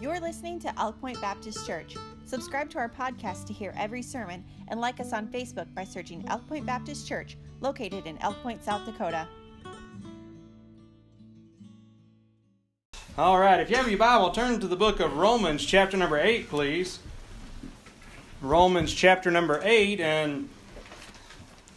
You're listening to Elk Point Baptist Church. Subscribe to our podcast to hear every sermon and like us on Facebook by searching Elk Point Baptist Church, located in Elk Point, South Dakota. All right, if you have your Bible, turn to the book of Romans, chapter number 8, please. Romans, chapter number 8, and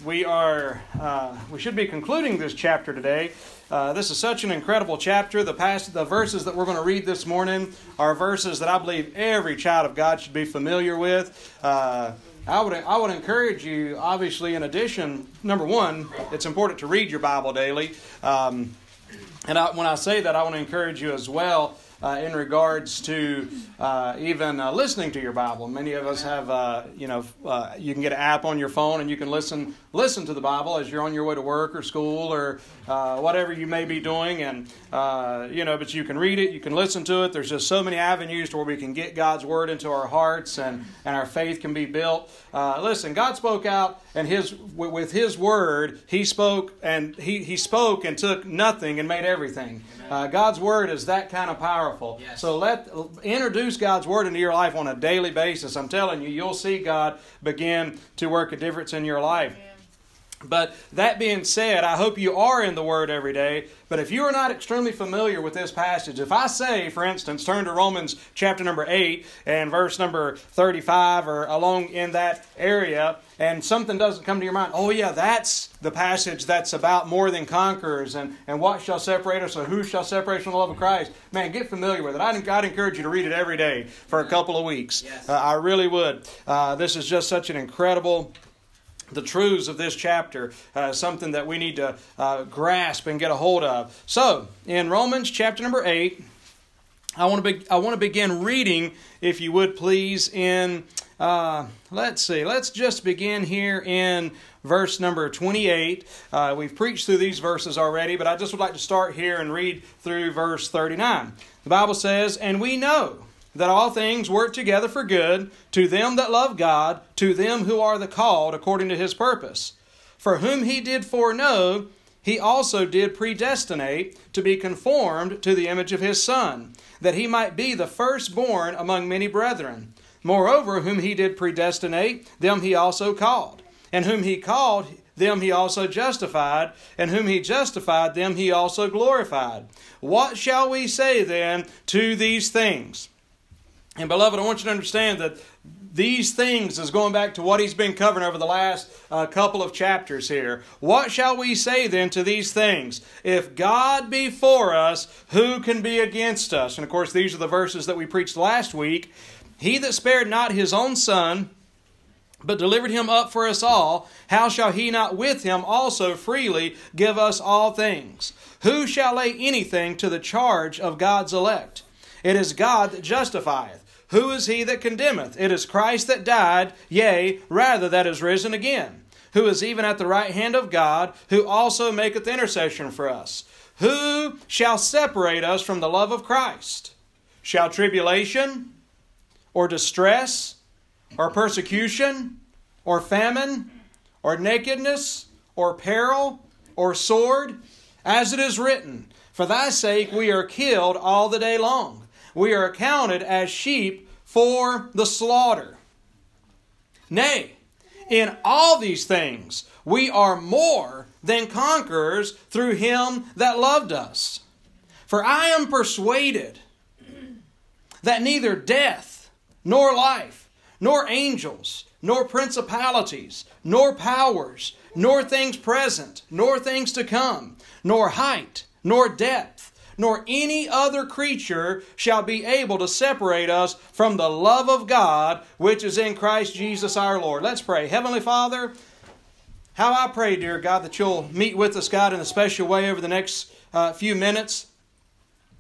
we are, uh, we should be concluding this chapter today. Uh, this is such an incredible chapter. The past, the verses that we're going to read this morning are verses that I believe every child of God should be familiar with. Uh, I would, I would encourage you, obviously, in addition, number one, it's important to read your Bible daily. Um, and I, when I say that, I want to encourage you as well uh, in regards to uh, even uh, listening to your Bible. Many of us have, uh, you know, uh, you can get an app on your phone and you can listen listen to the Bible as you're on your way to work or school or uh, whatever you may be doing, and uh, you know, but you can read it, you can listen to it. There's just so many avenues to where we can get God's word into our hearts and and our faith can be built. Uh, listen, God spoke out, and His with His word, He spoke and He He spoke and took nothing and made everything. Uh, God's word is that kind of powerful powerful. Yes. So let introduce God's word into your life on a daily basis. I'm telling you, you'll see God begin to work a difference in your life. But that being said, I hope you are in the Word every day. But if you are not extremely familiar with this passage, if I say, for instance, turn to Romans chapter number 8 and verse number 35 or along in that area, and something doesn't come to your mind, oh, yeah, that's the passage that's about more than conquerors and, and what shall separate us or who shall separate us from the love of Christ, man, get familiar with it. I'd, I'd encourage you to read it every day for a couple of weeks. Yes. Uh, I really would. Uh, this is just such an incredible the truths of this chapter, uh, something that we need to uh, grasp and get a hold of. So, in Romans chapter number 8, I want to be, I want to begin reading, if you would please, in uh, let's see, let's just begin here in verse number 28. Uh, we've preached through these verses already, but I just would like to start here and read through verse 39. The Bible says, And we know that all things work together for good to them that love God, to them who are the called according to his purpose. For whom he did foreknow, he also did predestinate to be conformed to the image of his Son, that he might be the firstborn among many brethren. Moreover, whom he did predestinate, them he also called. And whom he called, them he also justified, and whom he justified, them he also glorified. What shall we say then to these things? And beloved, I want you to understand that these things is going back to what he's been covering over the last uh, couple of chapters here. What shall we say then to these things? If God be for us, who can be against us? And of course, these are the verses that we preached last week. He that spared not his own son, but delivered him up for us all, how shall he not with him also freely give us all things? Who shall lay anything to the charge of God's elect? It is God that justifieth. Who is he that condemneth? It is Christ that died, yea, rather that is risen again, who is even at the right hand of God, who also maketh intercession for us. Who shall separate us from the love of Christ? Shall tribulation, or distress, or persecution, or famine, or nakedness, or peril, or sword? As it is written, For thy sake we are killed all the day long. We are accounted as sheep for the slaughter. Nay, in all these things we are more than conquerors through him that loved us. For I am persuaded that neither death, nor life, nor angels, nor principalities, nor powers, nor things present, nor things to come, nor height, nor depth, nor any other creature shall be able to separate us from the love of God which is in Christ Jesus our Lord. Let's pray. Heavenly Father, how I pray, dear God, that you'll meet with us, God, in a special way over the next uh, few minutes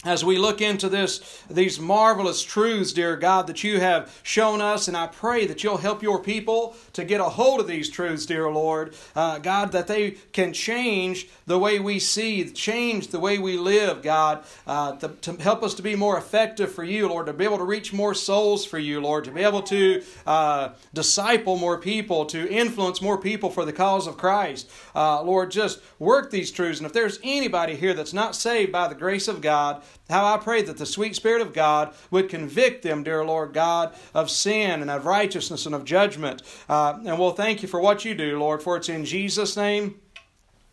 as we look into this these marvelous truths dear god that you have shown us and i pray that you'll help your people to get a hold of these truths dear lord. Uh, god that they can change the way we see change the way we live god uh, to, to, help us to be more effective for you lord to be able to reach more souls for you lord to be able to uh, disciple more people to influence more people for the cause of christ. Uh, lord just work these truths and if there's anybody here that's not saved by the grace of god How I pray that the sweet Spirit of God would convict them, dear Lord God, of sin and of righteousness and of judgment. Uh, and we'll thank you for what you do, Lord, for it's in Jesus' name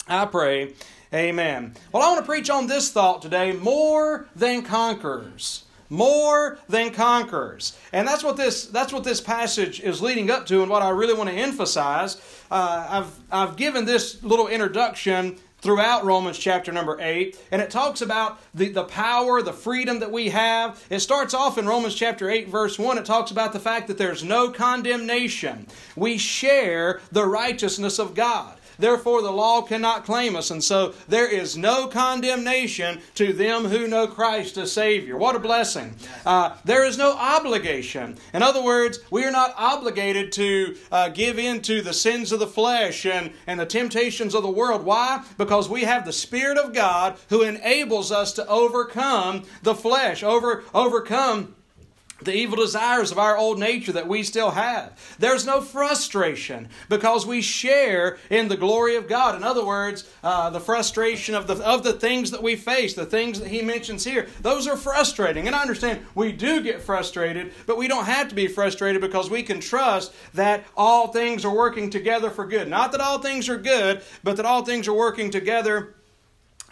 I pray. Amen. Well, I want to preach on this thought today more than conquerors more than conquerors and that's what this that's what this passage is leading up to and what i really want to emphasize uh, i've i've given this little introduction throughout Romans chapter number 8, and it talks about the, the power, the freedom that we have. It starts off in Romans chapter 8, verse 1. It talks about the fact that there's no condemnation. We share the righteousness of God. Therefore, the law cannot claim us. And so there is no condemnation to them who know Christ as Savior. What a blessing. Uh, there is no obligation. In other words, we are not obligated to uh, give in to the sins of the flesh and, and the temptations of the world. Why? Because we have the Spirit of God who enables us to overcome the flesh, over, overcome the evil desires of our old nature that we still have. There's no frustration because we share in the glory of God. In other words, uh, the frustration of the, of the things that we face, the things that he mentions here, those are frustrating. And I understand we do get frustrated, but we don't have to be frustrated because we can trust that all things are working together for good. Not that all things are good, but that all things are working together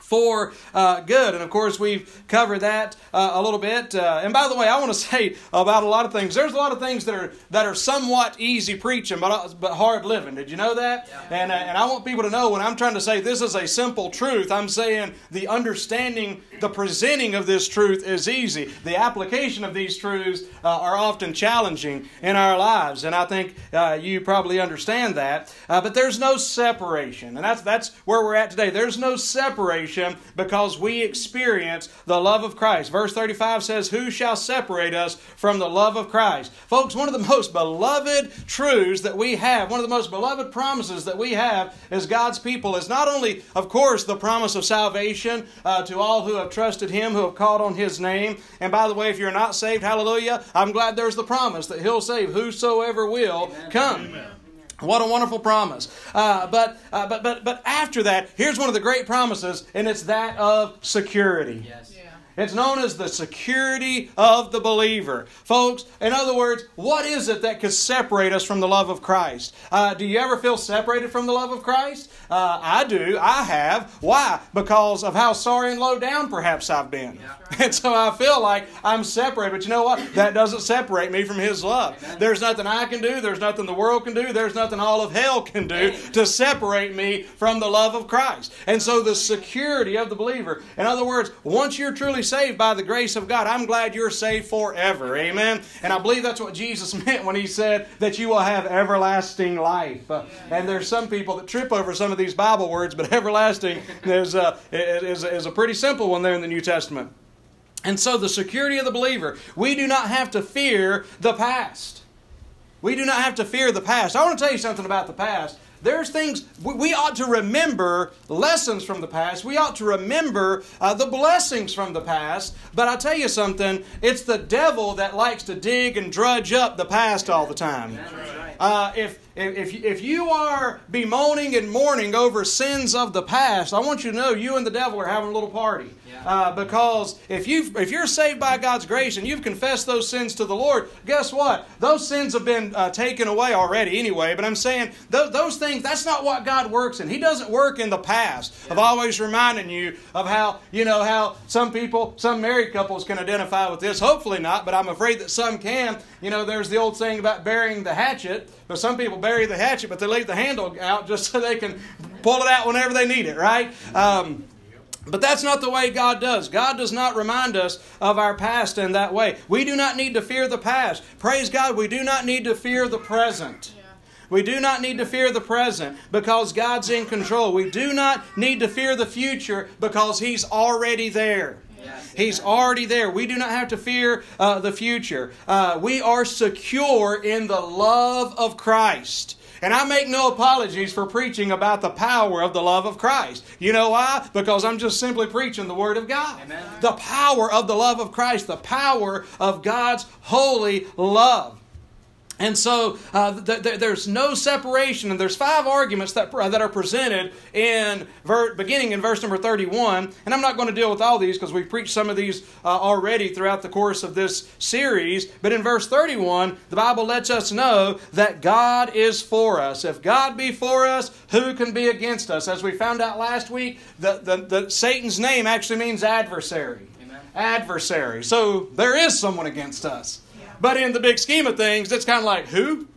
for uh, good. And of course, we've covered that uh, a little bit. Uh, and by the way, I want to say about a lot of things. There's a lot of things that are that are somewhat easy preaching, but uh, but hard living. Did you know that? Yeah. And uh, and I want people to know when I'm trying to say this is a simple truth, I'm saying the understanding, the presenting of this truth is easy. The application of these truths uh, are often challenging in our lives, and I think you probably understand that. but there's no separation, and that's that's where we're at today. There's no separation because we experience the love of Christ. Verse 35 says, Who shall separate us from the love of Christ? Folks, one of the most beloved truths that we have, one of the most beloved promises that we have as God's people is not only, of course, the promise of salvation uh, to all who have trusted Him, who have called on His name. And by the way, if you're not saved, hallelujah, I'm glad there's the promise that He'll save whosoever will Amen. come. Amen. What a wonderful promise. Uh, but, uh, but, but, but after that, here's one of the great promises, and it's that of security. Yes. It's known as the security of the believer. Folks, in other words, what is it that could separate us from the love of Christ? Uh, do you ever feel separated from the love of Christ? Uh, I do. I have. Why? Because of how sorry and low down perhaps I've been. Yeah. And so I feel like I'm separated. But you know what? That doesn't separate me from His love. Amen. There's nothing I can do. There's nothing the world can do. There's nothing all of hell can do to separate me from the love of Christ. And so the security of the believer. In other words, once you're truly saved by the grace of God, I'm glad you're saved forever. Amen. And I believe that's what Jesus meant when He said that you will have everlasting life. Uh, and there's some people that trip over some of these Bible words, but everlasting is, is, is a pretty simple one there in the New Testament. And so, the security of the believer, we do not have to fear the past. We do not have to fear the past. I want to tell you something about the past. There's things we ought to remember lessons from the past. We ought to remember uh, the blessings from the past. But I tell you something, it's the devil that likes to dig and drudge up the past all the time. Uh, if if, if you are bemoaning and mourning over sins of the past, I want you to know you and the devil are having a little party. Uh, because if you if you're saved by God's grace and you've confessed those sins to the Lord, guess what? Those sins have been uh, taken away already anyway. But I'm saying th- those things. That's not what God works in. He doesn't work in the past yeah. of always reminding you of how you know how some people, some married couples can identify with this. Hopefully not, but I'm afraid that some can. You know, there's the old saying about burying the hatchet. But some people bury the hatchet, but they leave the handle out just so they can pull it out whenever they need it. Right? Um, but that's not the way God does. God does not remind us of our past in that way. We do not need to fear the past. Praise God, we do not need to fear the present. We do not need to fear the present because God's in control. We do not need to fear the future because He's already there. He's already there. We do not have to fear uh, the future. Uh, we are secure in the love of Christ. And I make no apologies for preaching about the power of the love of Christ. You know why? Because I'm just simply preaching the Word of God. Amen. The power of the love of Christ, the power of God's holy love. And so uh, th- th- there's no separation, and there's five arguments that, uh, that are presented in ver- beginning in verse number 31. And I'm not going to deal with all these because we've preached some of these uh, already throughout the course of this series. But in verse 31, the Bible lets us know that God is for us. If God be for us, who can be against us? As we found out last week, the, the, the Satan's name actually means adversary. Amen. Adversary. So there is someone against us. But in the big scheme of things, it's kind of like, who?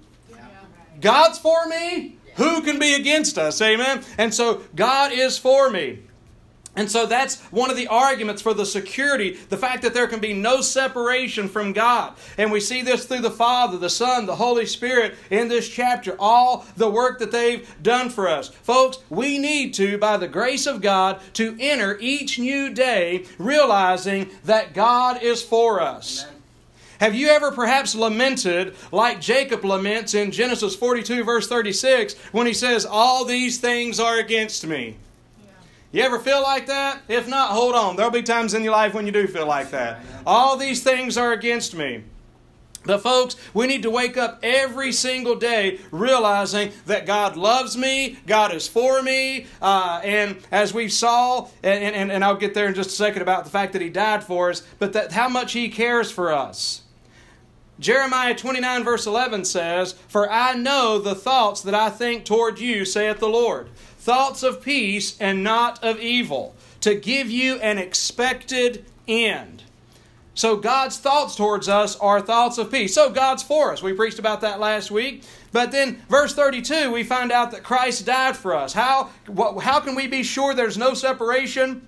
God's for me? Who can be against us? Amen? And so God is for me. And so that's one of the arguments for the security, the fact that there can be no separation from God. And we see this through the Father, the Son, the Holy Spirit in this chapter, all the work that they've done for us. Folks, we need to, by the grace of God, to enter each new day realizing that God is for us. Amen. Have you ever perhaps lamented like Jacob laments in Genesis 42, verse 36, when he says, All these things are against me? You ever feel like that? If not, hold on. There'll be times in your life when you do feel like that. All these things are against me. But, folks, we need to wake up every single day realizing that God loves me, God is for me, uh, and as we saw, and, and, and I'll get there in just a second about the fact that He died for us, but that how much He cares for us. Jeremiah 29, verse 11 says, For I know the thoughts that I think toward you, saith the Lord, thoughts of peace and not of evil, to give you an expected end. So God's thoughts towards us are thoughts of peace. So God's for us. We preached about that last week. But then, verse 32, we find out that Christ died for us. How, how can we be sure there's no separation?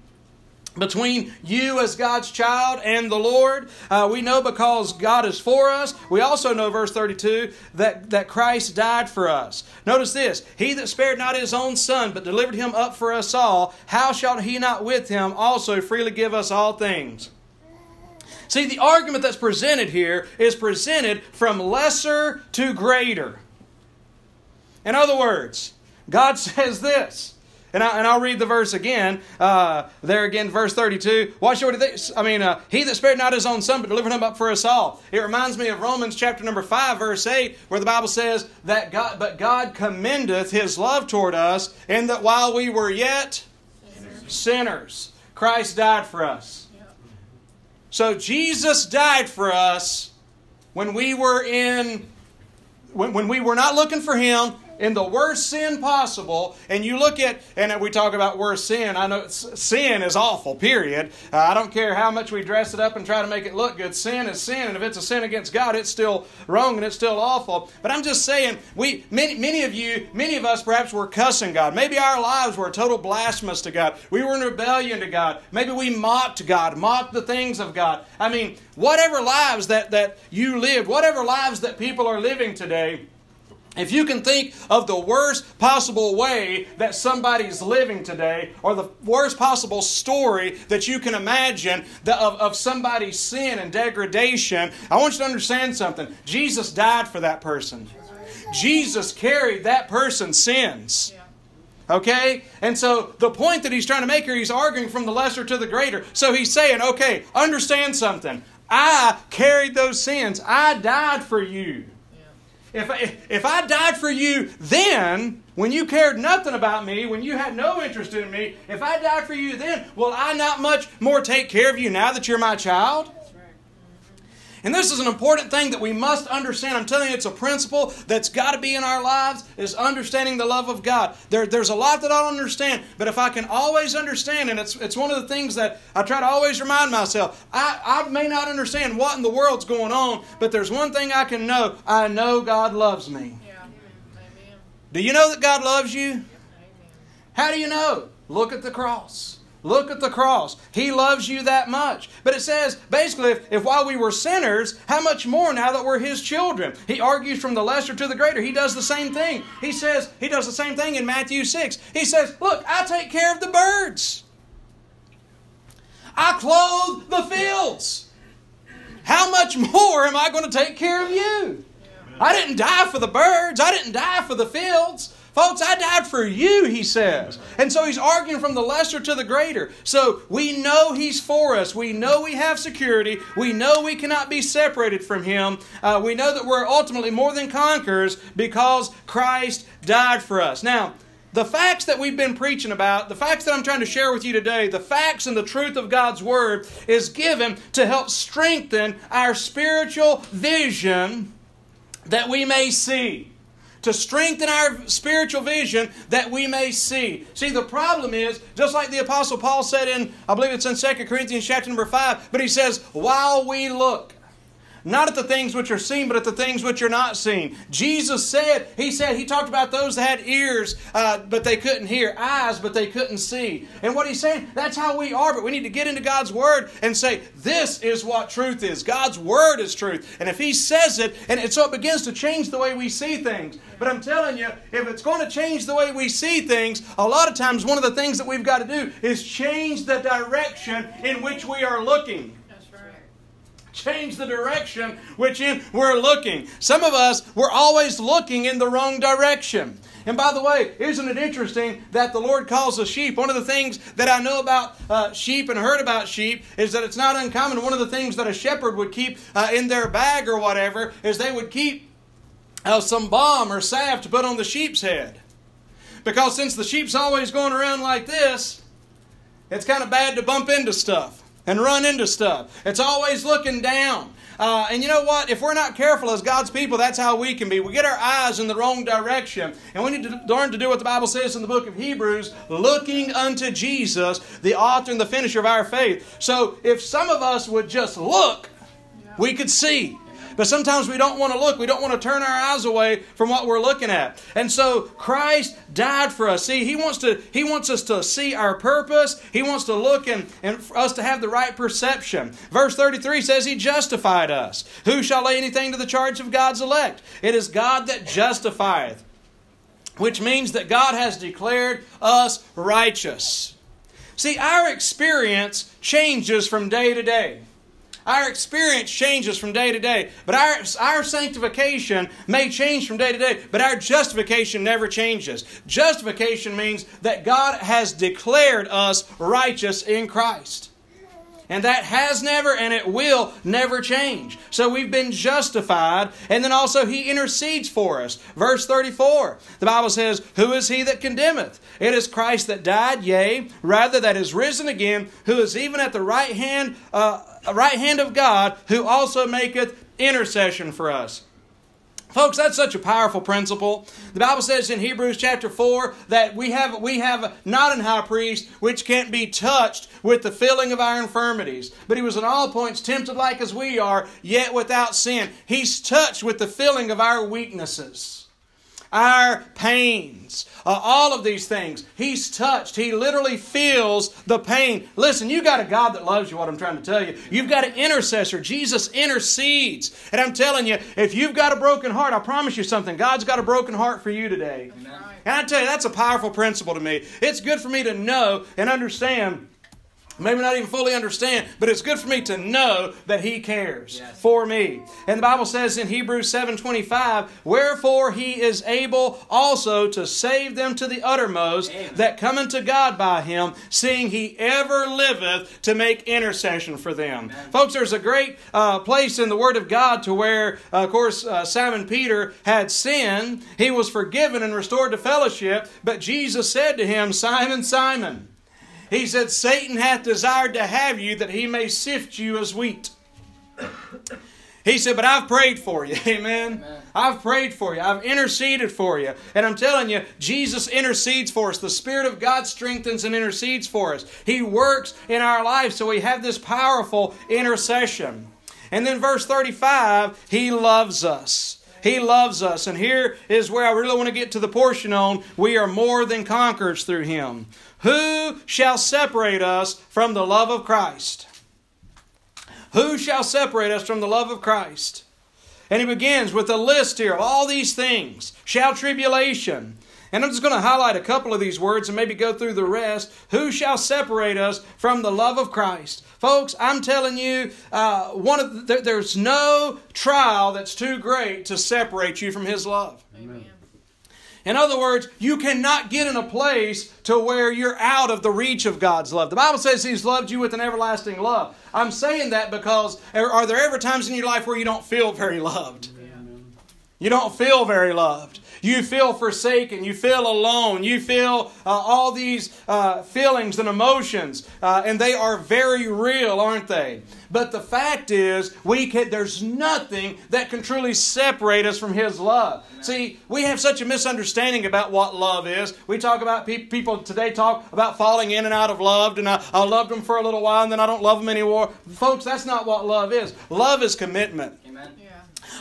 Between you as God's child and the Lord. Uh, we know because God is for us. We also know, verse 32, that, that Christ died for us. Notice this He that spared not his own son, but delivered him up for us all, how shall he not with him also freely give us all things? See, the argument that's presented here is presented from lesser to greater. In other words, God says this and, I, will read the verse again. Uh, there again, verse 32. Watch what he I mean, uh, he that spared not his own son, but delivered him up for us all. It reminds me of Romans chapter number 5, verse 8, where the Bible says that God, but God commendeth his love toward us, in that while we were yet sinners, sinners Christ died for us. So Jesus died for us when we were in when, when we were not looking for him in the worst sin possible, and you look at, and we talk about worst sin, I know sin is awful, period. Uh, I don't care how much we dress it up and try to make it look good. Sin is sin, and if it's a sin against God, it's still wrong and it's still awful. But I'm just saying, we many, many of you, many of us perhaps were cussing God. Maybe our lives were a total blasphemous to God. We were in rebellion to God. Maybe we mocked God, mocked the things of God. I mean, whatever lives that, that you lived, whatever lives that people are living today, if you can think of the worst possible way that somebody's living today, or the worst possible story that you can imagine of, of somebody's sin and degradation, I want you to understand something. Jesus died for that person. Jesus carried that person's sins. Okay? And so the point that he's trying to make here, he's arguing from the lesser to the greater. So he's saying, okay, understand something. I carried those sins, I died for you. If I, if I died for you then, when you cared nothing about me, when you had no interest in me, if I died for you then, will I not much more take care of you now that you're my child? And this is an important thing that we must understand. I'm telling you, it's a principle that's got to be in our lives is understanding the love of God. There, there's a lot that I don't understand, but if I can always understand, and it's, it's one of the things that I try to always remind myself, I, I may not understand what in the world's going on, but there's one thing I can know. I know God loves me. Yeah. Do you know that God loves you? How do you know? Look at the cross. Look at the cross. He loves you that much. But it says, basically, if, if, while we were sinners, how much more now that we're His children? He argues from the lesser to the greater. He does the same thing. He says, He does the same thing in Matthew 6. He says, Look, I take care of the birds, I clothe the fields. How much more am I going to take care of you? I didn't die for the birds, I didn't die for the fields. Folks, I died for you, he says. And so he's arguing from the lesser to the greater. So we know he's for us. We know we have security. We know we cannot be separated from him. Uh, we know that we're ultimately more than conquerors because Christ died for us. Now, the facts that we've been preaching about, the facts that I'm trying to share with you today, the facts and the truth of God's Word is given to help strengthen our spiritual vision that we may see to strengthen our spiritual vision that we may see. See, the problem is, just like the Apostle Paul said in, I believe it's in 2 Corinthians chapter number 5, but he says, while we look not at the things which are seen, but at the things which are not seen. Jesus said, He said, He talked about those that had ears, uh, but they couldn't hear, eyes, but they couldn't see. And what He's saying, that's how we are, but we need to get into God's Word and say, This is what truth is. God's Word is truth. And if He says it, and, and so it begins to change the way we see things. But I'm telling you, if it's going to change the way we see things, a lot of times one of the things that we've got to do is change the direction in which we are looking change the direction which in we're looking. Some of us, we're always looking in the wrong direction. And by the way, isn't it interesting that the Lord calls us sheep? One of the things that I know about uh, sheep and heard about sheep is that it's not uncommon. One of the things that a shepherd would keep uh, in their bag or whatever is they would keep uh, some balm or salve to put on the sheep's head. Because since the sheep's always going around like this, it's kind of bad to bump into stuff and run into stuff. It's always looking down. Uh, and you know what? If we're not careful as God's people, that's how we can be. We get our eyes in the wrong direction. And we need to learn to do what the Bible says in the book of Hebrews looking unto Jesus, the author and the finisher of our faith. So if some of us would just look, we could see. But sometimes we don't want to look. We don't want to turn our eyes away from what we're looking at. And so Christ died for us. See, He wants to He wants us to see our purpose. He wants to look and, and for us to have the right perception. Verse 33 says He justified us. Who shall lay anything to the charge of God's elect? It is God that justifieth. Which means that God has declared us righteous. See, our experience changes from day to day. Our experience changes from day to day, but our, our sanctification may change from day to day, but our justification never changes. Justification means that God has declared us righteous in Christ. And that has never and it will never change. So we've been justified, and then also He intercedes for us. Verse 34, the Bible says, Who is He that condemneth? It is Christ that died, yea, rather that is risen again, who is even at the right hand, uh, right hand of God, who also maketh intercession for us. Folks, that's such a powerful principle. The Bible says in Hebrews chapter 4 that we have, we have not an high priest which can't be touched with the filling of our infirmities, but he was in all points tempted like as we are, yet without sin. He's touched with the filling of our weaknesses our pains, uh, all of these things. He's touched. He literally feels the pain. Listen, you got a God that loves you, what I'm trying to tell you. You've got an intercessor. Jesus intercedes. And I'm telling you, if you've got a broken heart, I promise you something. God's got a broken heart for you today. Amen. And I tell you, that's a powerful principle to me. It's good for me to know and understand maybe not even fully understand, but it's good for me to know that He cares yes. for me. And the Bible says in Hebrews 7:25, "Wherefore He is able also to save them to the uttermost Amen. that come unto God by Him, seeing He ever liveth to make intercession for them." Amen. Folks, there's a great uh, place in the Word of God to where, uh, of course, uh, Simon Peter had sinned. He was forgiven and restored to fellowship, but Jesus said to him, "Simon, Simon." He said, Satan hath desired to have you that he may sift you as wheat. He said, But I've prayed for you. Amen. Amen. I've prayed for you. I've interceded for you. And I'm telling you, Jesus intercedes for us. The Spirit of God strengthens and intercedes for us. He works in our life, so we have this powerful intercession. And then verse 35, He loves us. He loves us. And here is where I really want to get to the portion on we are more than conquerors through Him. Who shall separate us from the love of Christ? Who shall separate us from the love of Christ? And he begins with a list here of all these things. Shall tribulation. And I'm just going to highlight a couple of these words and maybe go through the rest. Who shall separate us from the love of Christ? Folks, I'm telling you, uh, one of the, there's no trial that's too great to separate you from His love. Amen. In other words, you cannot get in a place to where you're out of the reach of God's love. The Bible says He's loved you with an everlasting love. I'm saying that because are there ever times in your life where you don't feel very loved? You don't feel very loved. You feel forsaken. You feel alone. You feel uh, all these uh, feelings and emotions, uh, and they are very real, aren't they? But the fact is, we can, there's nothing that can truly separate us from His love. See, we have such a misunderstanding about what love is. We talk about pe- people today talk about falling in and out of love, and I, I loved them for a little while, and then I don't love them anymore. Folks, that's not what love is. Love is commitment.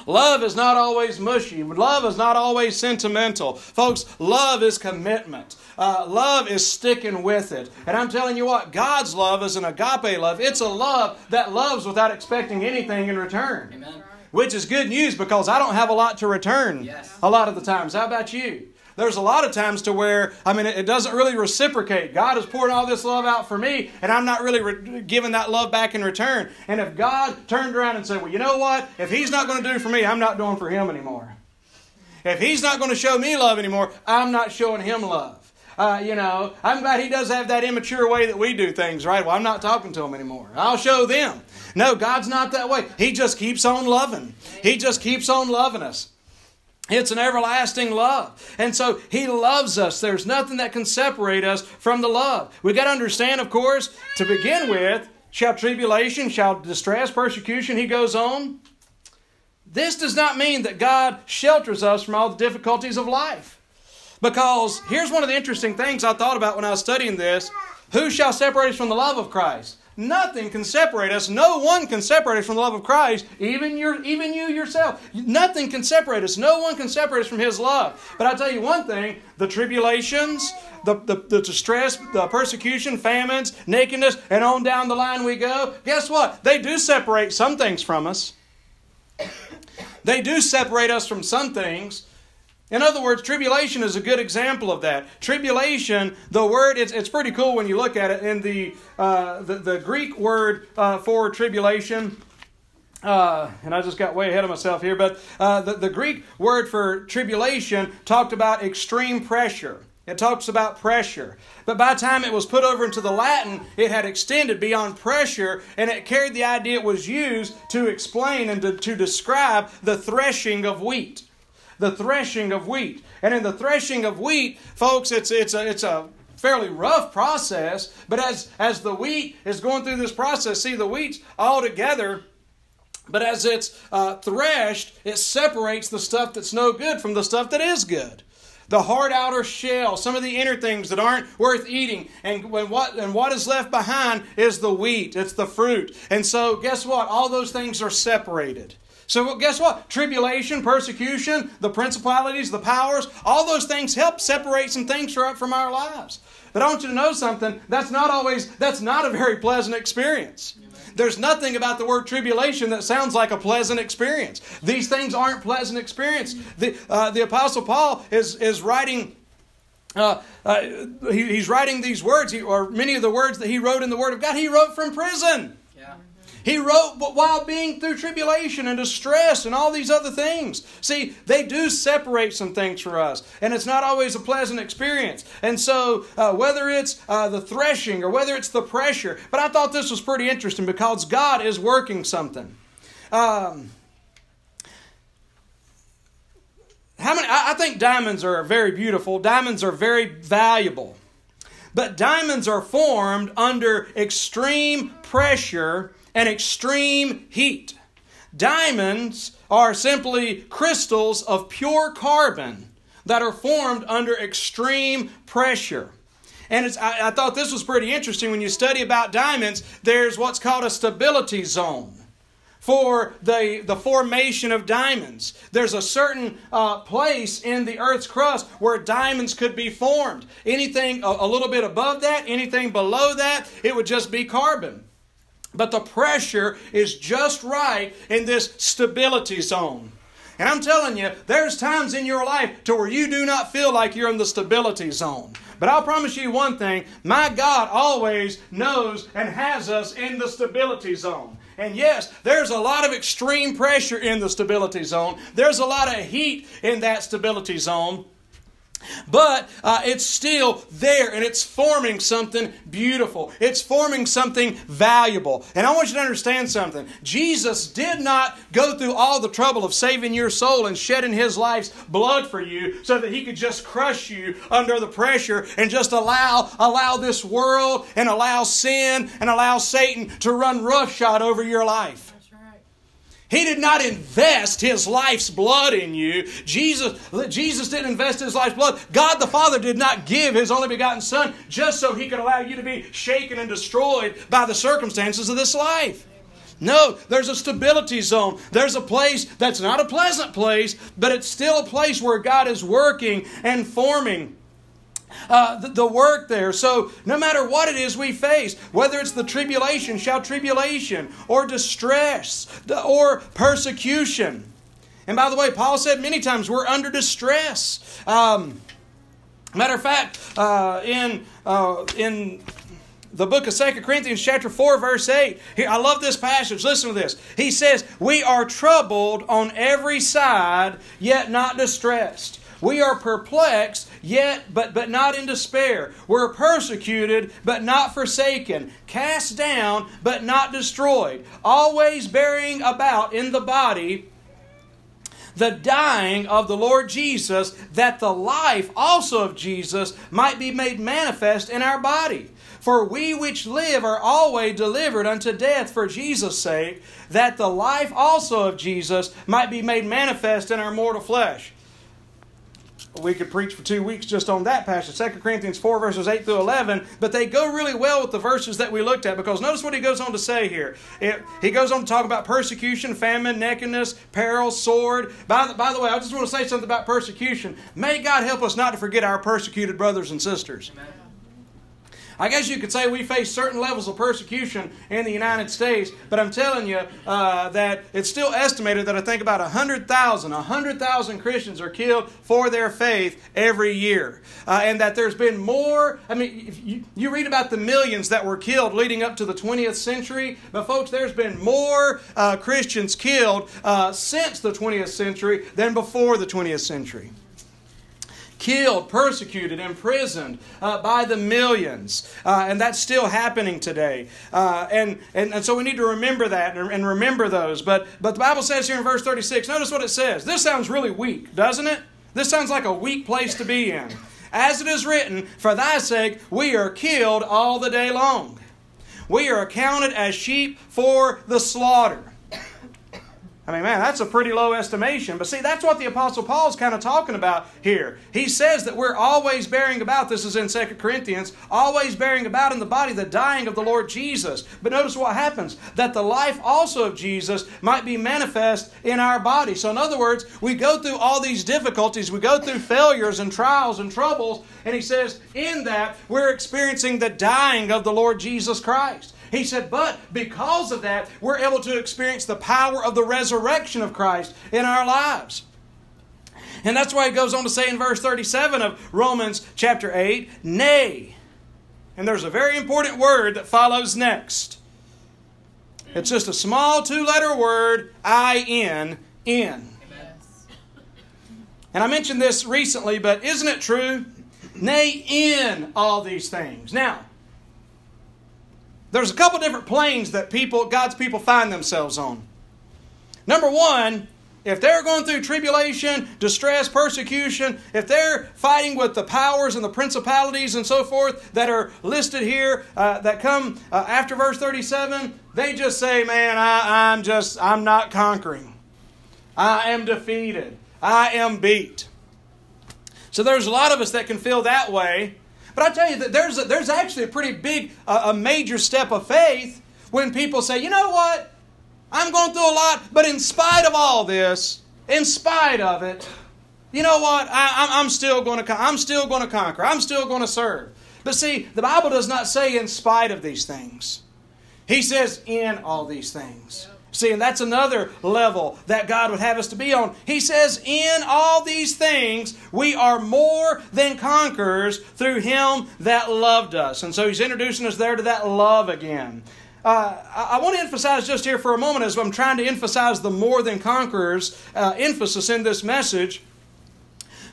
Love is not always mushy. Love is not always sentimental. Folks, love is commitment. Uh, love is sticking with it. And I'm telling you what, God's love is an agape love. It's a love that loves without expecting anything in return. Amen. Which is good news because I don't have a lot to return yes. a lot of the times. How about you? There's a lot of times to where, I mean, it doesn't really reciprocate. God is pouring all this love out for me, and I'm not really re- giving that love back in return. And if God turned around and said, well, you know what? If He's not going to do for me, I'm not doing for Him anymore. If He's not going to show me love anymore, I'm not showing Him love. Uh, you know, I'm glad he does have that immature way that we do things, right? Well, I'm not talking to him anymore. I'll show them. No, God's not that way. He just keeps on loving. He just keeps on loving us. It's an everlasting love. And so He loves us. There's nothing that can separate us from the love. We've got to understand, of course, to begin with, shall tribulation, shall distress, persecution, He goes on. This does not mean that God shelters us from all the difficulties of life. Because here's one of the interesting things I thought about when I was studying this Who shall separate us from the love of Christ? Nothing can separate us. No one can separate us from the love of Christ, even, your, even you yourself. Nothing can separate us. No one can separate us from His love. But I'll tell you one thing the tribulations, the, the, the distress, the persecution, famines, nakedness, and on down the line we go. Guess what? They do separate some things from us. They do separate us from some things. In other words, tribulation is a good example of that. Tribulation, the word, it's, it's pretty cool when you look at it. In the, uh, the, the, Greek word uh, for tribulation, uh, and I just got way ahead of myself here, but uh, the, the Greek word for tribulation talked about extreme pressure. It talks about pressure. But by the time it was put over into the Latin, it had extended beyond pressure and it carried the idea it was used to explain and to, to describe the threshing of wheat the threshing of wheat. And in the threshing of wheat, folks, it's, it's, a, it's a fairly rough process, but as, as the wheat is going through this process, see, the wheat's all together. But as it's uh, threshed, it separates the stuff that's no good from the stuff that is good the hard outer shell, some of the inner things that aren't worth eating. And what and what is left behind is the wheat, it's the fruit. And so guess what? All those things are separated. So, guess what? Tribulation, persecution, the principalities, the powers, all those things help separate some things from our lives. But I want you to know something. That's not always, that's not a very pleasant experience. There's nothing about the word tribulation that sounds like a pleasant experience. These things aren't pleasant experience. The, uh, the Apostle Paul is, is writing uh, uh, he, he's writing these words, he, or many of the words that he wrote in the Word of God, he wrote from prison. He wrote while being through tribulation and distress and all these other things. See, they do separate some things for us, and it's not always a pleasant experience. And so, uh, whether it's uh, the threshing or whether it's the pressure, but I thought this was pretty interesting because God is working something. Um, how many? I, I think diamonds are very beautiful. Diamonds are very valuable. But diamonds are formed under extreme pressure and extreme heat. Diamonds are simply crystals of pure carbon that are formed under extreme pressure. And I, I, thought this was pretty interesting. When you study about diamonds, there's what's called a stability zone for the, the formation of diamonds. There's a certain uh, place in the Earth's crust where diamonds could be formed. Anything a, a little bit above that, anything below that, it would just be carbon. But the pressure is just right in this stability zone. And I'm telling you, there's times in your life to where you do not feel like you're in the stability zone. But I'll promise you one thing my God always knows and has us in the stability zone. And yes, there's a lot of extreme pressure in the stability zone, there's a lot of heat in that stability zone. But uh, it's still there and it's forming something beautiful. It's forming something valuable. And I want you to understand something. Jesus did not go through all the trouble of saving your soul and shedding his life's blood for you so that he could just crush you under the pressure and just allow allow this world and allow sin and allow Satan to run roughshod over your life. He did not invest his life's blood in you. Jesus, Jesus didn't invest his life's blood. God the Father did not give his only begotten Son just so he could allow you to be shaken and destroyed by the circumstances of this life. No, there's a stability zone. There's a place that's not a pleasant place, but it's still a place where God is working and forming uh, the, the, work there. So, no matter what it is we face, whether it's the tribulation, shall tribulation, or distress, or persecution. And by the way, Paul said many times we're under distress. Um, matter of fact, uh, in, uh, in the book of Second Corinthians, chapter 4, verse 8. Here, I love this passage. Listen to this. He says, We are troubled on every side, yet not distressed. We are perplexed, yet but but not in despair. We're persecuted, but not forsaken, cast down, but not destroyed, always bearing about in the body the dying of the Lord Jesus, that the life also of Jesus might be made manifest in our body. For we which live are always delivered unto death for Jesus' sake, that the life also of Jesus might be made manifest in our mortal flesh we could preach for two weeks just on that passage. 2 corinthians 4 verses 8 through 11 but they go really well with the verses that we looked at because notice what he goes on to say here. It, he goes on to talk about persecution famine nakedness peril sword. By the, by the way i just want to say something about persecution. May god help us not to forget our persecuted brothers and sisters. Amen. I guess you could say we face certain levels of persecution in the United States, but I'm telling you uh, that it's still estimated that I think about 100,000, 100,000 Christians are killed for their faith every year. Uh, and that there's been more, I mean, you, you read about the millions that were killed leading up to the 20th century, but folks, there's been more uh, Christians killed uh, since the 20th century than before the 20th century killed, persecuted, imprisoned uh, by the millions. Uh, and that's still happening today. Uh, and, and, and so we need to remember that and, and remember those. But, but the Bible says here in verse 36, notice what it says. This sounds really weak, doesn't it? This sounds like a weak place to be in. As it is written, For thy sake we are killed all the day long. We are accounted as sheep for the slaughter. I mean, man, that's a pretty low estimation. But see, that's what the Apostle Paul is kind of talking about here. He says that we're always bearing about, this is in 2 Corinthians, always bearing about in the body the dying of the Lord Jesus. But notice what happens that the life also of Jesus might be manifest in our body. So, in other words, we go through all these difficulties, we go through failures and trials and troubles, and he says, in that, we're experiencing the dying of the Lord Jesus Christ. He said, but because of that, we're able to experience the power of the resurrection of Christ in our lives. And that's why he goes on to say in verse 37 of Romans chapter 8, nay. And there's a very important word that follows next. It's just a small two letter word, I N, in. And I mentioned this recently, but isn't it true? Nay, in all these things. Now, there's a couple different planes that people, God's people find themselves on. Number one, if they're going through tribulation, distress, persecution, if they're fighting with the powers and the principalities and so forth that are listed here, uh, that come uh, after verse 37, they just say, Man, I, I'm just, I'm not conquering. I am defeated. I am beat. So there's a lot of us that can feel that way. But I tell you that there's a, there's actually a pretty big, uh, a major step of faith when people say, you know what, I'm going through a lot, but in spite of all this, in spite of it, you know what, I, I'm still going to I'm still going to conquer. I'm still going to serve. But see, the Bible does not say in spite of these things. He says in all these things. See, and that's another level that God would have us to be on. He says, In all these things, we are more than conquerors through Him that loved us. And so He's introducing us there to that love again. Uh, I, want to emphasize just here for a moment as I'm trying to emphasize the more than conquerors uh, emphasis in this message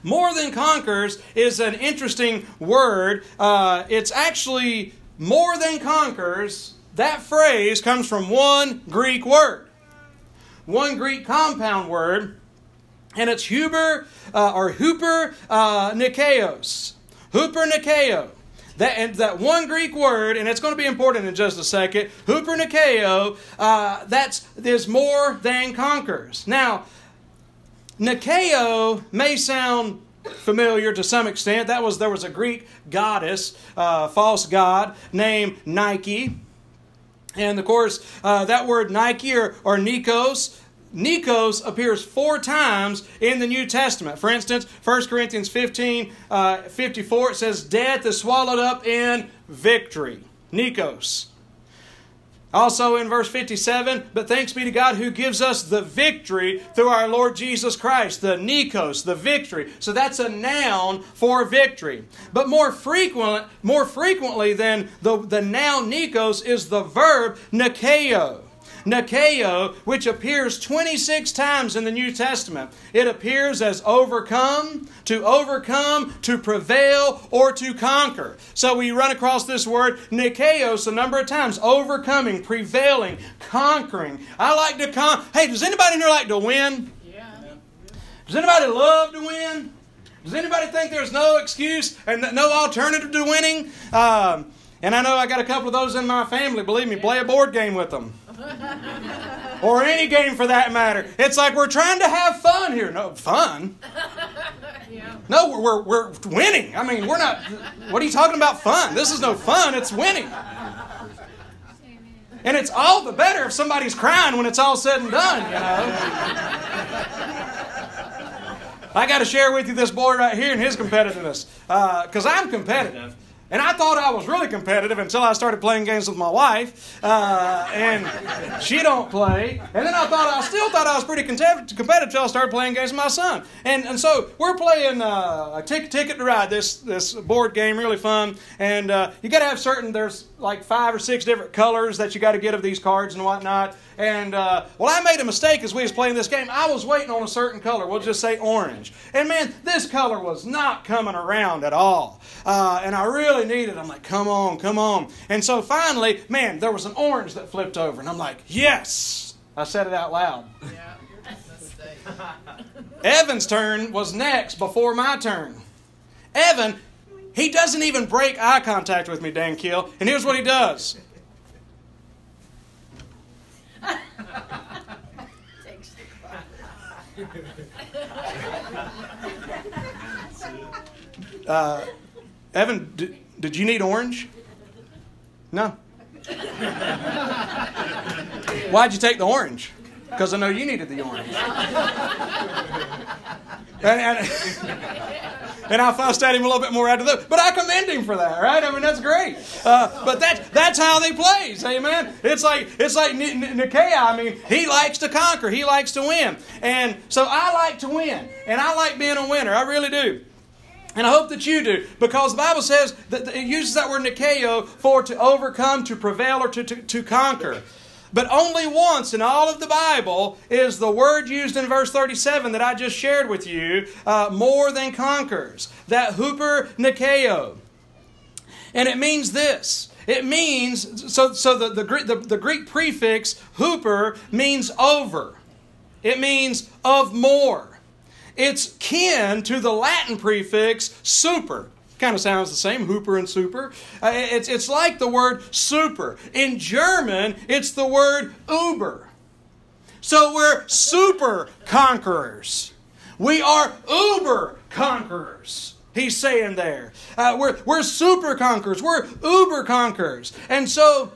More than conquerors is an interesting word. Uh, it's actually more than conquers. That phrase comes from one Greek word, one Greek compound word, and it's Huber uh, or Hooper uh, Nikeos. Hooper Nikeo. That, that one Greek word, and it's going to be important in just a second, Hooper Nikeo, uh, that's is more than conquers. Now, Nikeo may sound familiar to some extent. That was there was a Greek goddess, uh, false god named Nike, and of course uh, that word Nike or, or Nikos. Nikos appears four times in the New Testament. For instance, 1 Corinthians 15 uh, 54, it says, Death is swallowed up in victory. Nikos. Also in verse 57, but thanks be to God who gives us the victory through our Lord Jesus Christ, the Nikos, the victory. So that's a noun for victory. But more frequent, more frequently than the, the noun Nikos is the verb Nikeo. Nikeo, which appears 26 times in the New Testament. It appears as overcome, to overcome, to prevail, or to conquer. So we run across this word Nikeos a number of times overcoming, prevailing, conquering. I like to con. Hey, does anybody in here like to win? Yeah. Does anybody love to win? Does anybody think there's no excuse and no alternative to winning? Um, and I know I got a couple of those in my family. Believe me, play a board game with them. Or any game for that matter. It's like we're trying to have fun here. No, fun? Yeah. No, we're, we're, we're winning. I mean, we're not. What are you talking about fun? This is no fun, it's winning. And it's all the better if somebody's crying when it's all said and done, you know. I got to share with you this boy right here and his competitiveness. Because uh, I'm competitive. And I thought I was really competitive until I started playing games with my wife, uh, and she don't play. And then I thought I still thought I was pretty competitive until I started playing games with my son. And and so we're playing uh, a ticket ticket to ride this this board game, really fun. And uh, you got to have certain there's like five or six different colors that you got to get of these cards and whatnot. And uh, well, I made a mistake as we was playing this game. I was waiting on a certain color. We'll just say orange. And man, this color was not coming around at all. Uh, and I really needed. I'm like, come on, come on. And so finally, man, there was an orange that flipped over, and I'm like, yes. I said it out loud. Yeah. Evan's turn was next before my turn. Evan, he doesn't even break eye contact with me, Dan Kill. And here's what he does. Uh, Evan, did, you need orange? No. Why'd you take the orange? Because I know you needed the orange. And, and, and I fussed at him a little bit more after that. But I commend him for that, right? I mean, that's great. Uh, but that, that's how they plays, amen? It's like, it's like Nikea. I mean, he likes to conquer. He likes to win. And so I like to win. And I like being a winner. I really do. And I hope that you do, because the Bible says that it uses that word Nikeo for to overcome, to prevail, or to, to, to conquer. But only once in all of the Bible is the word used in verse 37 that I just shared with you uh, more than conquers. That hooper Nikeo. And it means this. It means, so, so the, the, the, the Greek prefix hooper means over. It means of more. It's kin to the Latin prefix super. Kind of sounds the same, hooper and super. Uh, it's, it's like the word super. In German, it's the word uber. So we're super conquerors. We are uber conquerors. He's saying there. Uh, we're, we're super conquerors. We're uber conquerors. And so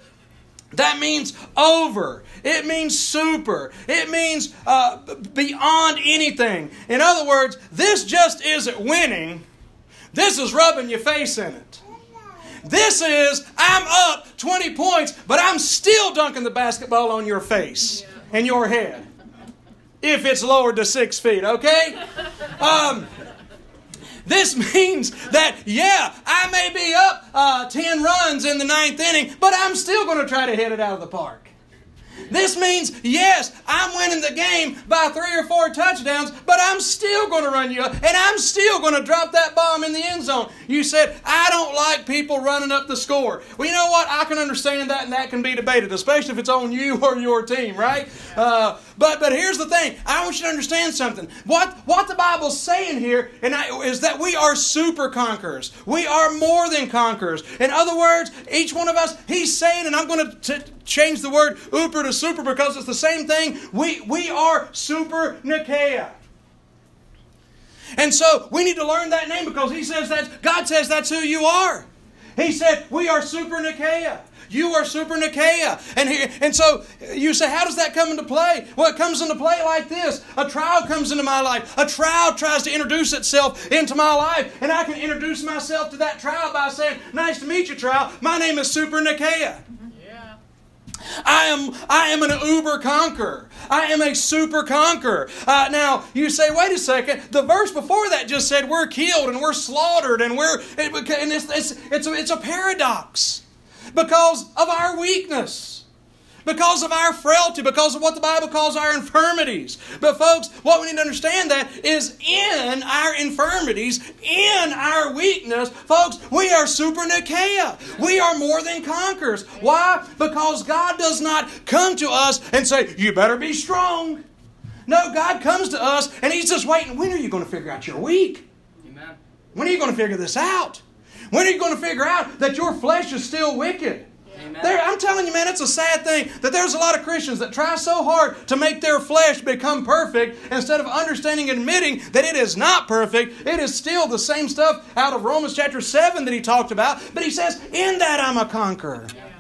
that means over. It means super. It means uh, beyond anything. In other words, this just isn't winning. This is rubbing your face in it. This is, I'm up 20 points, but I'm still dunking the basketball on your face and your head. If it's lowered to six feet, okay? Um, this means that, yeah, I may be up uh, 10 runs in the ninth inning, but I'm still going to try to hit it out of the park. This means, yes, I'm winning the game by three or four touchdowns, but I'm still going to run you up, and I'm still going to drop that bomb in the end zone. You said, I don't like people running up the score. Well, you know what? I can understand that, and that can be debated, especially if it's on you or your team, right? Uh, but but here's the thing. I want you to understand something. What what the Bible's saying here and I, is that we are super conquerors. We are more than conquerors. In other words, each one of us, he's saying, and I'm going to change the word uber to super because it's the same thing. We we are super Nikea. And so we need to learn that name because he says that God says that's who you are. He said, We are super Nikea. You are super Nikea. And, here, and so you say, how does that come into play? Well, it comes into play like this. A trial comes into my life. A trial tries to introduce itself into my life. And I can introduce myself to that trial by saying, nice to meet you, trial. My name is super Nikea. I am, I am an uber conqueror. I am a super conqueror. Uh, now, you say, wait a second. The verse before that just said we're killed and we're slaughtered and we're, and it's, it's, it's, a, it's a paradox because of our weakness because of our frailty, because of what the Bible calls our infirmities. But folks, what we need to understand that is in our infirmities, in our weakness, folks, we are super Nikea. We are more than conquerors. Why? Because God does not come to us and say, you better be strong. No, God comes to us and He's just waiting. When are you going to figure out you're weak? Amen. When are you going to figure this out? When are you going to figure out that your flesh is still wicked? There, I'm telling you, man, it's a sad thing that there's a lot of Christians that try so hard to make their flesh become perfect instead of understanding and admitting that it is not perfect. It is still the same stuff out of Romans chapter 7 that he talked about. But he says, In that I'm a conqueror. Yeah.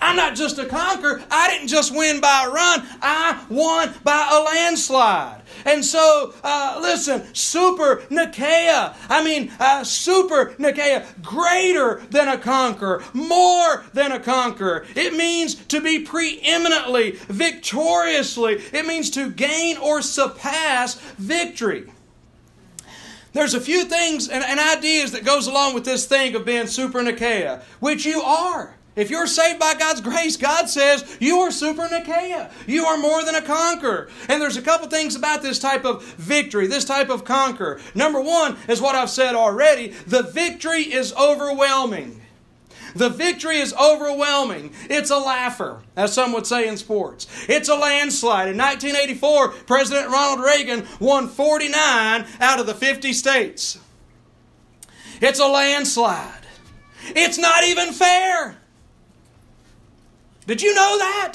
I'm not just a conqueror. I didn't just win by a run. I won by a landslide. And so, uh, listen, super Nikea. I mean, uh, super Nikea, greater than a conqueror, more than a conqueror. It means to be preeminently, victoriously. It means to gain or surpass victory. There's a few things and, and ideas that goes along with this thing of being super Nikea, which you are. If you're saved by God's grace, God says you are super Nikea. You are more than a conqueror. And there's a couple things about this type of victory, this type of conquer. Number one is what I've said already the victory is overwhelming. The victory is overwhelming. It's a laugher, as some would say in sports. It's a landslide. In 1984, President Ronald Reagan won 49 out of the 50 states. It's a landslide. It's not even fair. Did you know that?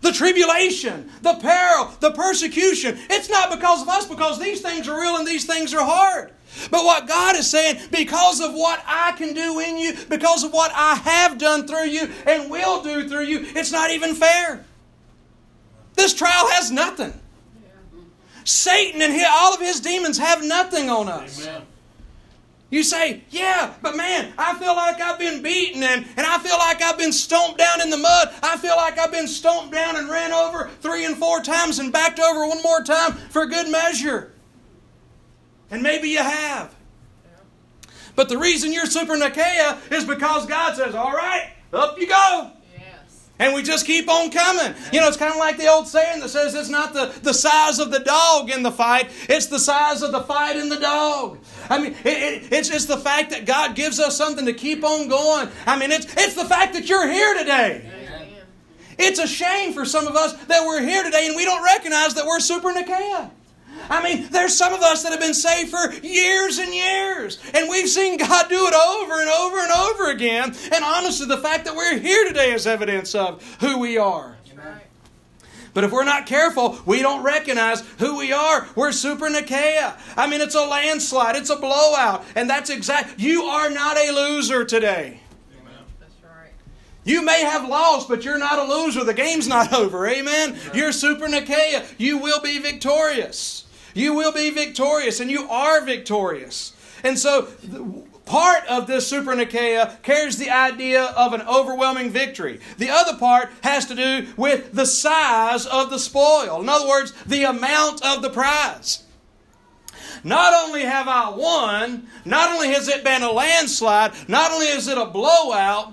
The tribulation, the peril, the persecution. It's not because of us, because these things are real and these things are hard. But what God is saying, because of what I can do in you, because of what I have done through you and will do through you, it's not even fair. This trial has nothing. Satan and all of his demons have nothing on us. Amen. You say, yeah, but man, I feel like I've been beaten and, and I feel like I've been stomped down in the mud. I feel like I've been stomped down and ran over three and four times and backed over one more time for good measure. And maybe you have. But the reason you're super Nikea is because God says, all right, up you go. And we just keep on coming. You know, it's kind of like the old saying that says it's not the, the size of the dog in the fight, it's the size of the fight in the dog. I mean, it, it, it's just the fact that God gives us something to keep on going. I mean, it's, it's the fact that you're here today. It's a shame for some of us that we're here today and we don't recognize that we're super Nikea. I mean, there's some of us that have been saved for years and years, and we've seen God do it over and over and over again. And honestly, the fact that we're here today is evidence of who we are. But if we're not careful, we don't recognize who we are. We're super Nikea. I mean, it's a landslide, it's a blowout. And that's exact. You are not a loser today. You may have lost, but you're not a loser. The game's not over. Amen. You're super Nikea. You will be victorious. You will be victorious, and you are victorious. And so, part of this super Nikea carries the idea of an overwhelming victory. The other part has to do with the size of the spoil. In other words, the amount of the prize. Not only have I won, not only has it been a landslide, not only is it a blowout,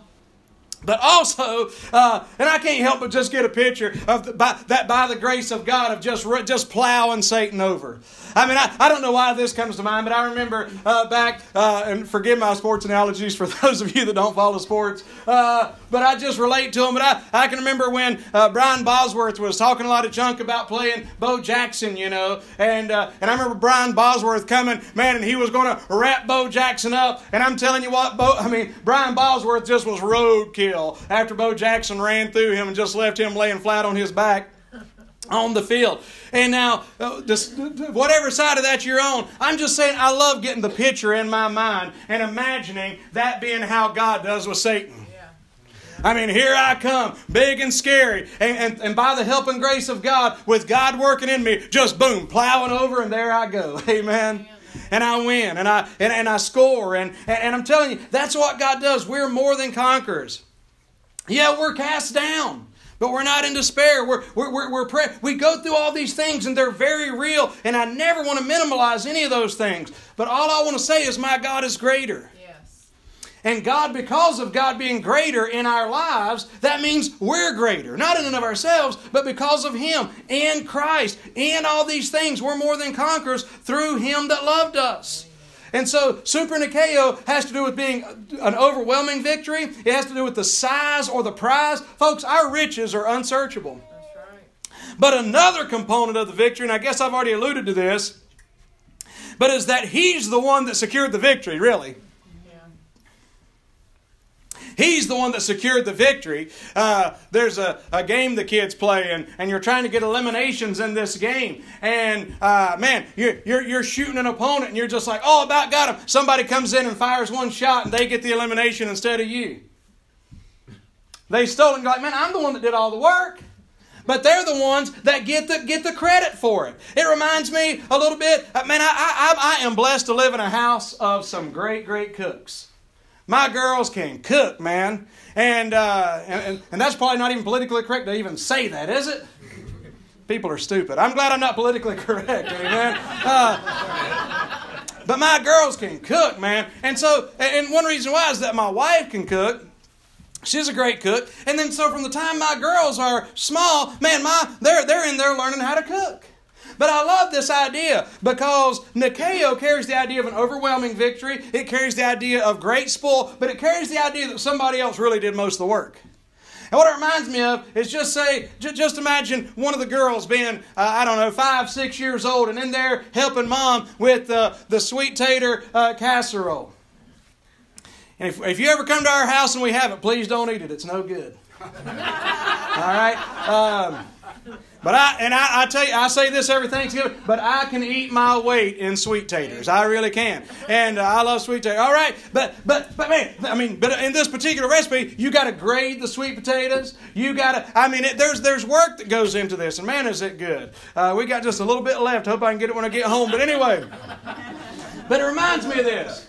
But also, uh, and I can't help but just get a picture of the, by, that by the grace of God of just just plowing Satan over. I mean, I, I don't know why this comes to mind, but I remember uh, back, uh, and forgive my sports analogies for those of you that don't follow sports, uh, but I just relate to them. But I, I can remember when uh, Brian Bosworth was talking a lot of junk about playing Bo Jackson, you know, and uh, and I remember Brian Bosworth coming, man, and he was going to wrap Bo Jackson up, and I'm telling you what, Bo, I mean, Brian Bosworth just was roadkill after Bo Jackson ran through him and just left him laying flat on his back on the field. And now, uh, this, whatever side of that you're on, I'm just saying I love getting the picture in my mind and imagining that being how God does with Satan. I mean, here I come, big and scary. And, and, and, by the help and grace of God, with God working in me, just boom, plowing over, and there I go. Amen. And I win, and I, and, and I score. And, and I'm telling you, that's what God does. We're more than conquerors. Yeah, we're cast down. But we're not in despair. We're, we're, we're, we're pray- we go through all these things and they're very real. And I never want to minimize any of those things. But all I want to say is my God is greater. Yes. And God, because of God being greater in our lives, that means we're greater. Not in and of ourselves, but because of Him and Christ. And all these things, we're more than conquerors through Him that loved us. And so, super Nikeo has to do with being an overwhelming victory. It has to do with the size or the prize. Folks, our riches are unsearchable. But another component of the victory, and I guess I've already alluded to this, but is that He's the one that secured the victory, really. He's the one that secured the victory. Uh, there's a, a game the kids play, and, and you're trying to get eliminations in this game. And uh, man, you're, you're, you're shooting an opponent, and you're just like, oh, about got him. Somebody comes in and fires one shot, and they get the elimination instead of you. They stole and like, man, I'm the one that did all the work. But they're the ones that get the, get the credit for it. It reminds me a little bit, uh, man, I, I, I am blessed to live in a house of some great, great cooks. My girls can cook, man. And, uh, and, and that's probably not even politically correct to even say that, is it? People are stupid. I'm glad I'm not politically correct, amen. Uh, but my girls can cook, man. And so, and one reason why is that my wife can cook. She's a great cook. And then so from the time my girls are small, man, my they're they're in there learning how to cook. But I love this idea because Nikeo carries the idea of an overwhelming victory. It carries the idea of great spoil, but it carries the idea that somebody else really did most of the work. And what it reminds me of is just say, just imagine one of the girls being, uh, I don't know, five, six years old, and in there helping mom with uh, the sweet tater uh, casserole. And if, if you ever come to our house and we have it, please don't eat it. It's no good. All right? Um, but I and I, I, tell you, I say this every Thanksgiving, but I can eat my weight in sweet taters. I really can, and uh, I love sweet taters. All right, but but but man, I mean, but in this particular recipe, you got to grade the sweet potatoes. You got to, I mean, it, there's there's work that goes into this, and man, is it good. Uh, we got just a little bit left. Hope I can get it when I get home. But anyway, but it reminds me of this.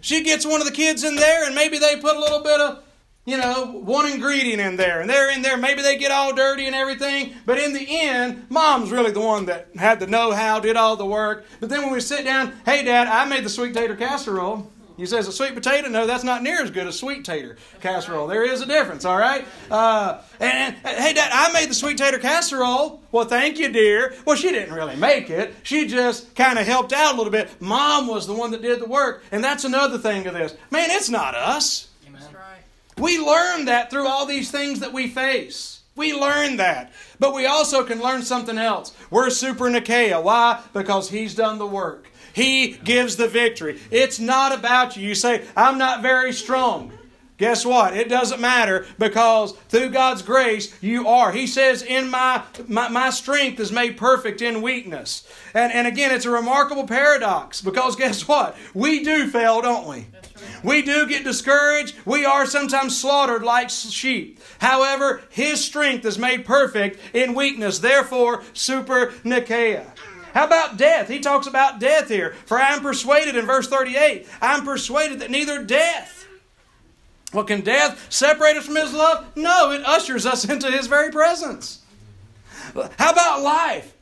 She gets one of the kids in there, and maybe they put a little bit of you know, one ingredient in there, and they're in there. Maybe they get all dirty and everything, but in the end, mom's really the one that had the know how, did all the work. But then when we sit down, hey, Dad, I made the sweet tater casserole. He says, a sweet potato? No, that's not near as good as sweet tater casserole. There is a difference, all right? Uh, and, and, hey, Dad, I made the sweet tater casserole. Well, thank you, dear. Well, she didn't really make it. She just kind of helped out a little bit. Mom was the one that did the work. And that's another thing of this. Man, it's not us. We learn that through all these things that we face. We learn that. But we also can learn something else. We're super Nikea. Why? Because He's done the work. He gives the victory. It's not about you. You say, I'm not very strong. Guess what? It doesn't matter because through God's grace, you are. He says, In my, my, my strength is made perfect in weakness. And, and again, it's a remarkable paradox because guess what? We do fail, don't we? We do get discouraged. We are sometimes slaughtered like sheep. However, His strength is made perfect in weakness. Therefore, super Nikea. How about death? He talks about death here. For I am persuaded in verse 38, I am persuaded that neither death, well, can death separate us from His love? No, it ushers us into His very presence. How about life?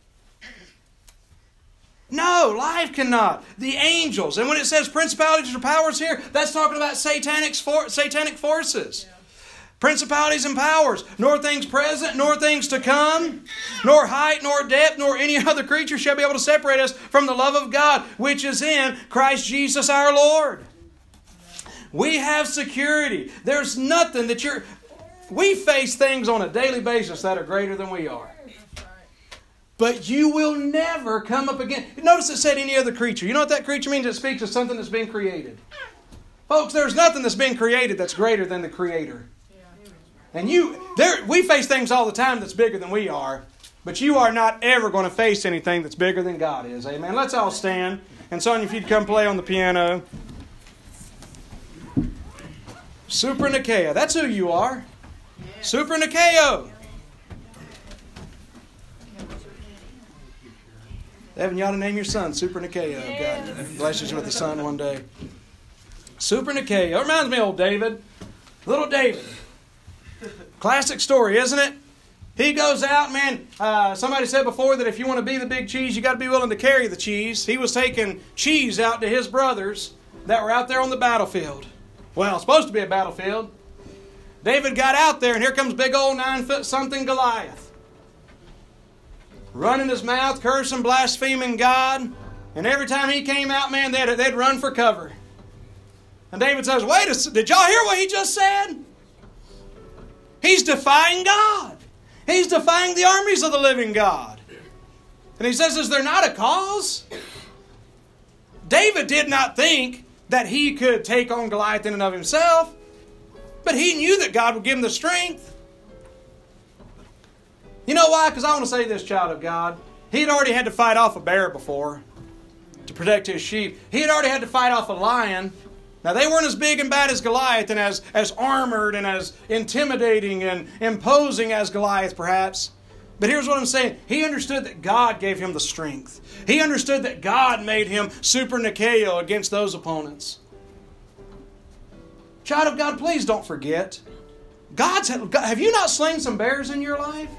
No, life cannot. The angels. And when it says principalities or powers here, that's talking about satanic, for, satanic forces. Yeah. principalities and powers, nor things present, nor things to come, nor height, nor depth, nor any other creature shall be able to separate us from the love of God, which is in Christ Jesus our Lord. We have security. There's nothing that you're. We face things on a daily basis that are greater than we are. But you will never come up again. Notice it said any other creature. You know what that creature means? It speaks of something that's been created. Folks, there's nothing that's been created that's greater than the Creator. And you, there, we face things all the time that's bigger than we are, but you are not ever going to face anything that's bigger than God is. Amen. Let's all stand. And Sonia, if you'd come play on the piano. Super Nikea. That's who you are. Super Nikeo. Evan, you ought to name your son Super Nikeo. God blesses you with a son one day. Super Nikeo. Reminds me of old David. Little David. Classic story, isn't it? He goes out, man. Uh, somebody said before that if you want to be the big cheese, you got to be willing to carry the cheese. He was taking cheese out to his brothers that were out there on the battlefield. Well, supposed to be a battlefield. David got out there, and here comes big old nine foot something Goliath. Running his mouth, cursing, blaspheming God. And every time he came out, man, they'd, they'd run for cover. And David says, Wait a did y'all hear what he just said? He's defying God. He's defying the armies of the living God. And he says, Is there not a cause? David did not think that he could take on Goliath in and of himself, but he knew that God would give him the strength. You know why? Because I want to say this, child of God. He'd already had to fight off a bear before to protect his sheep. He had already had to fight off a lion now, they weren't as big and bad as Goliath and as, as armored and as intimidating and imposing as Goliath, perhaps. But here's what I'm saying. He understood that God gave him the strength. He understood that God made him super Nikeo against those opponents. Child of God, please don't forget. God's have you not slain some bears in your life?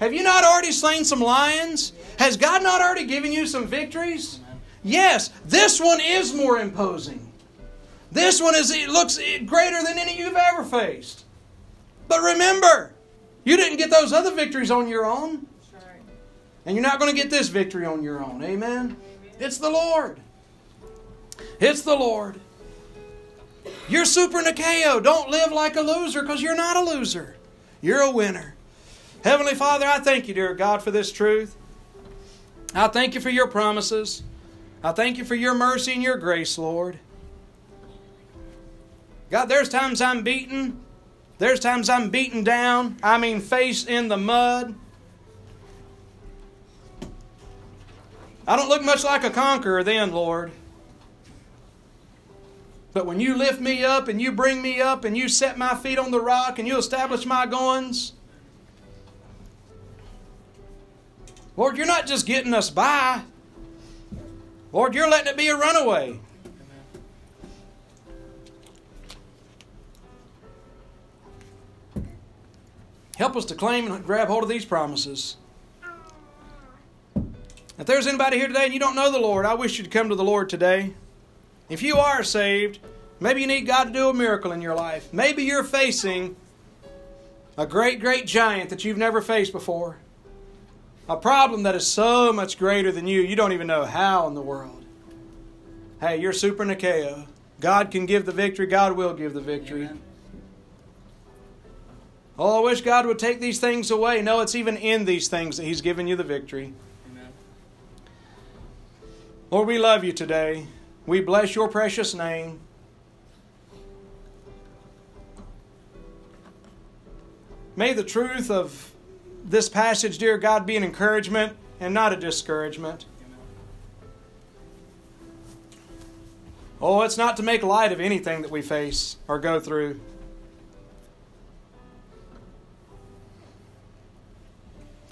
Have you not already slain some lions? Has God not already given you some victories? Yes, this one is more imposing. This one is it looks greater than any you've ever faced. But remember, you didn't get those other victories on your own. And you're not going to get this victory on your own. Amen. It's the Lord. It's the Lord. You're super Nikeo. Don't live like a loser because you're not a loser. You're a winner. Heavenly Father, I thank you, dear God, for this truth. I thank you for your promises. I thank you for your mercy and your grace, Lord. God, there's times I'm beaten. There's times I'm beaten down. I mean, face in the mud. I don't look much like a conqueror then, Lord. But when you lift me up and you bring me up and you set my feet on the rock and you establish my goings, Lord, you're not just getting us by. Lord, you're letting it be a runaway. Help us to claim and grab hold of these promises. If there's anybody here today and you don't know the Lord, I wish you to come to the Lord today. If you are saved, maybe you need God to do a miracle in your life. Maybe you're facing a great, great giant that you've never faced before. A problem that is so much greater than you, you don't even know how in the world. Hey, you're super Nikeo. God can give the victory, God will give the victory. Amen. Oh, I wish God would take these things away. No, it's even in these things that He's given you the victory. Amen. Lord, we love you today. We bless your precious name. May the truth of this passage, dear God, be an encouragement and not a discouragement. Oh, it's not to make light of anything that we face or go through.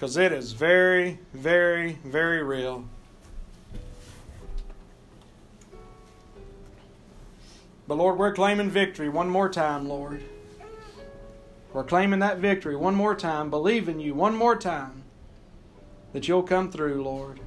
Because it is very, very, very real. But Lord, we're claiming victory one more time, Lord. We're claiming that victory one more time, believing you one more time that you'll come through, Lord.